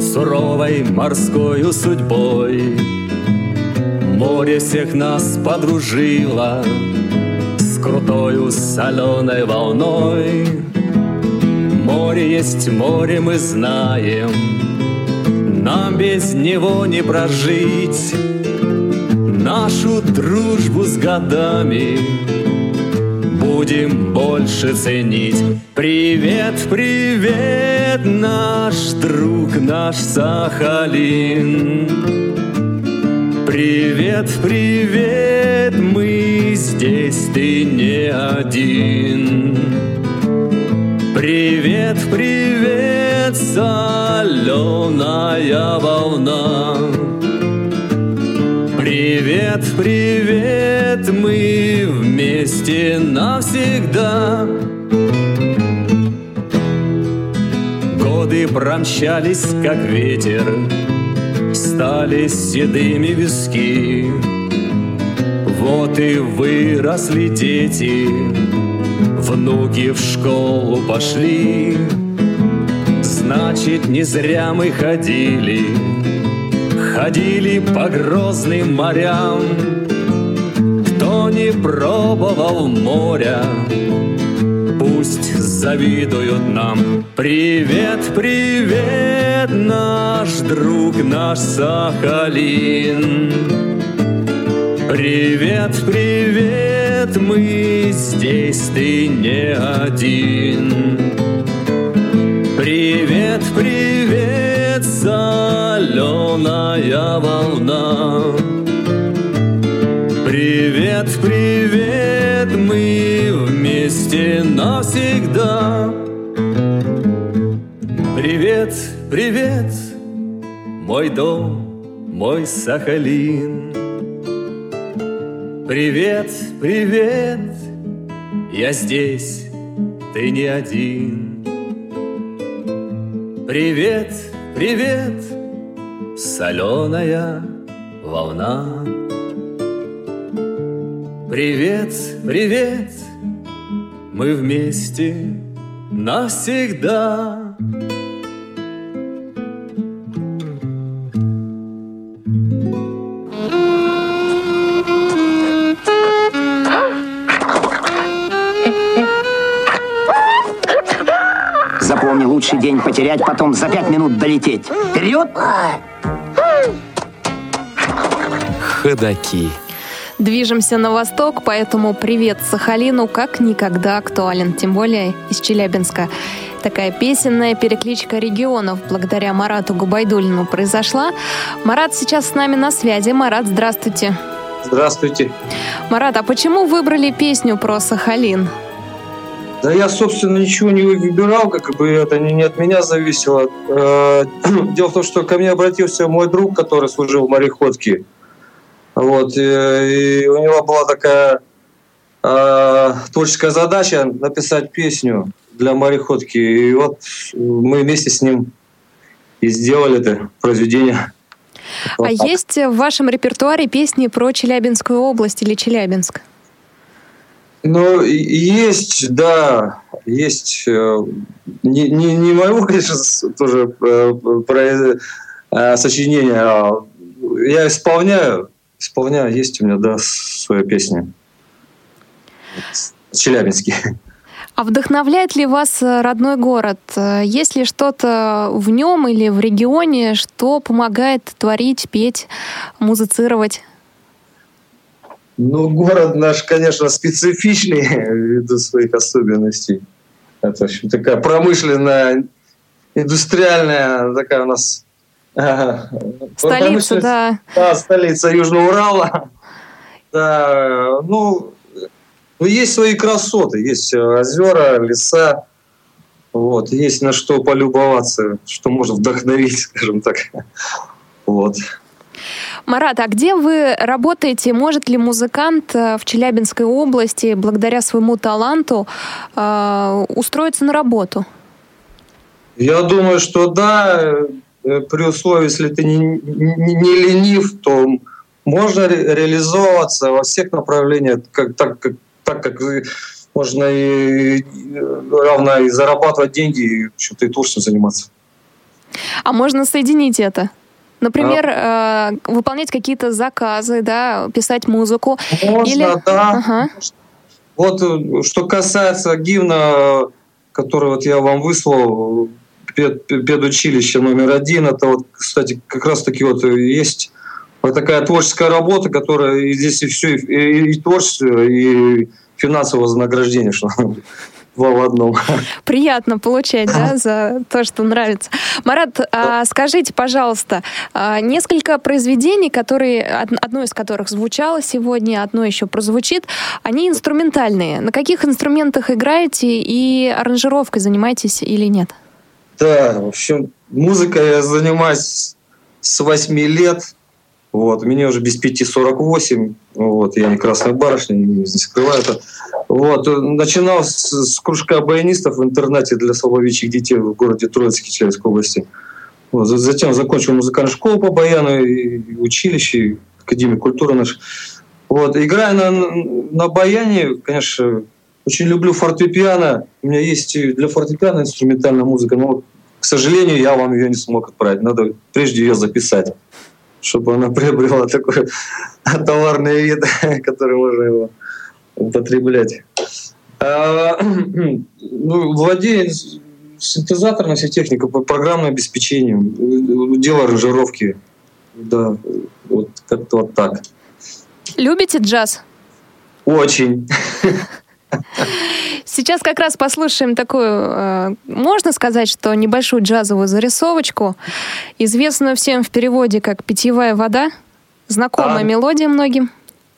Суровой морской судьбой. Море всех нас подружило С крутою соленой волной. Море есть море, мы знаем, Нам без него не прожить нашу дружбу с годами будем больше ценить. Привет, привет, наш друг, наш Сахалин. Привет, привет, мы здесь, ты не один. Привет, привет, соленая волна. Привет, привет, мы вместе навсегда. Годы промчались, как ветер, Стали седыми виски. Вот и выросли дети, Внуки в школу пошли. Значит, не зря мы ходили Ходили по грозным морям, Кто не пробовал моря, Пусть завидуют нам. Привет, привет, наш друг, наш Сахалин. Привет, привет, мы здесь, ты не один. Привет, привет, соленая волна. Привет, привет, мы вместе навсегда. Привет, привет, мой дом, мой Сахалин. Привет, привет, я здесь, ты не один. Привет, привет, соленая волна. Привет, привет, мы вместе навсегда. Потерять, потом за пять минут долететь. Вперед! ходаки. Движемся на восток, поэтому привет Сахалину как никогда актуален, тем более из Челябинска. Такая песенная перекличка регионов благодаря Марату Губайдулину произошла. Марат сейчас с нами на связи. Марат, здравствуйте. Здравствуйте. Марат, а почему выбрали песню про Сахалин? Да я, собственно, ничего не выбирал, как бы это не, от меня зависело. Э, дело в том, что ко мне обратился мой друг, который служил в мореходке. Вот, и, и у него была такая э, творческая задача написать песню для мореходки. И вот мы вместе с ним и сделали это произведение. Вот а так. есть в вашем репертуаре песни про Челябинскую область или Челябинск? Ну, есть, да, есть. Э, не, не, не могу, конечно, тоже э, про э, сочинение. А я исполняю, исполняю, есть у меня, да, своя песня. Челябинский. А вдохновляет ли вас родной город? Есть ли что-то в нем или в регионе, что помогает творить, петь, музицировать? Ну, город наш, конечно, специфичный ввиду своих особенностей. Это, в общем, такая промышленная, индустриальная такая у нас Столица, да. Да, столица Южного Урала. Да, ну, ну, есть свои красоты, есть озера, леса, вот, есть на что полюбоваться, что может вдохновить, скажем так. Вот. Марат, а где вы работаете? Может ли музыкант э, в Челябинской области благодаря своему таланту э, устроиться на работу? Я думаю, что да, э, при условии, если ты не, не, не ленив, то можно ре- реализовываться во всех направлениях, как, так, как, так как можно и, равно и зарабатывать деньги, и что-то и творчеством заниматься. А можно соединить это? Например, а... э, выполнять какие-то заказы, да, писать музыку. Можно, Или... да. Ага. Вот э, что касается гимна, который вот я вам выслал, пед, педучилище номер один, это вот, кстати, как раз таки вот есть вот такая творческая работа, которая и здесь и все, и, и творчество, и финансовое вознаграждение, что два в одном. Приятно получать, да, за то, что нравится. Марат, а, скажите, пожалуйста, а, несколько произведений, которые, одно из которых звучало сегодня, одно еще прозвучит, они инструментальные. На каких инструментах играете и аранжировкой занимаетесь или нет? Да, в общем, музыкой я занимаюсь с 8 лет. Вот, мне уже без пяти 48. Вот, я не красная барышня, не скрываю это. Вот, начинал с, с кружка баянистов в интернате для слабовидящих детей в городе Троицке Челябинской области. Вот, затем закончил музыкальную школу по баяну, и училище, и Академия культуры наш. Вот, играя на, на баяне, конечно, очень люблю фортепиано. У меня есть для фортепиано инструментальная музыка, но, к сожалению, я вам ее не смог отправить. Надо прежде ее записать чтобы она приобрела такой товарный вид, который можно его употреблять. А, ну, владею синтезаторной всей техникой, программное обеспечение, дело аранжировки. Да, вот как-то вот так. Любите джаз? Очень. Сейчас как раз послушаем такую, э, можно сказать, что небольшую джазовую зарисовочку, известную всем в переводе как «Питьевая вода», знакомая а, мелодия многим.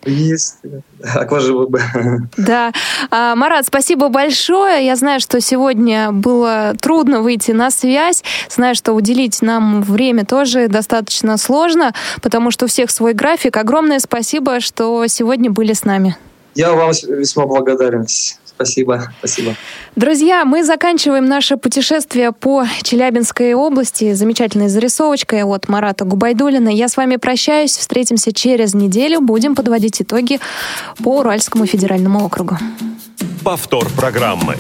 Есть. Акваживы. Да. А, Марат, спасибо большое. Я знаю, что сегодня было трудно выйти на связь. Знаю, что уделить нам время тоже достаточно сложно, потому что у всех свой график. Огромное спасибо, что сегодня были с нами. Я вам весьма благодарен. Спасибо, спасибо. Друзья, мы заканчиваем наше путешествие по Челябинской области замечательной зарисовочкой от Марата Губайдулина. Я с вами прощаюсь. Встретимся через неделю. Будем подводить итоги по Уральскому федеральному округу. Повтор программы.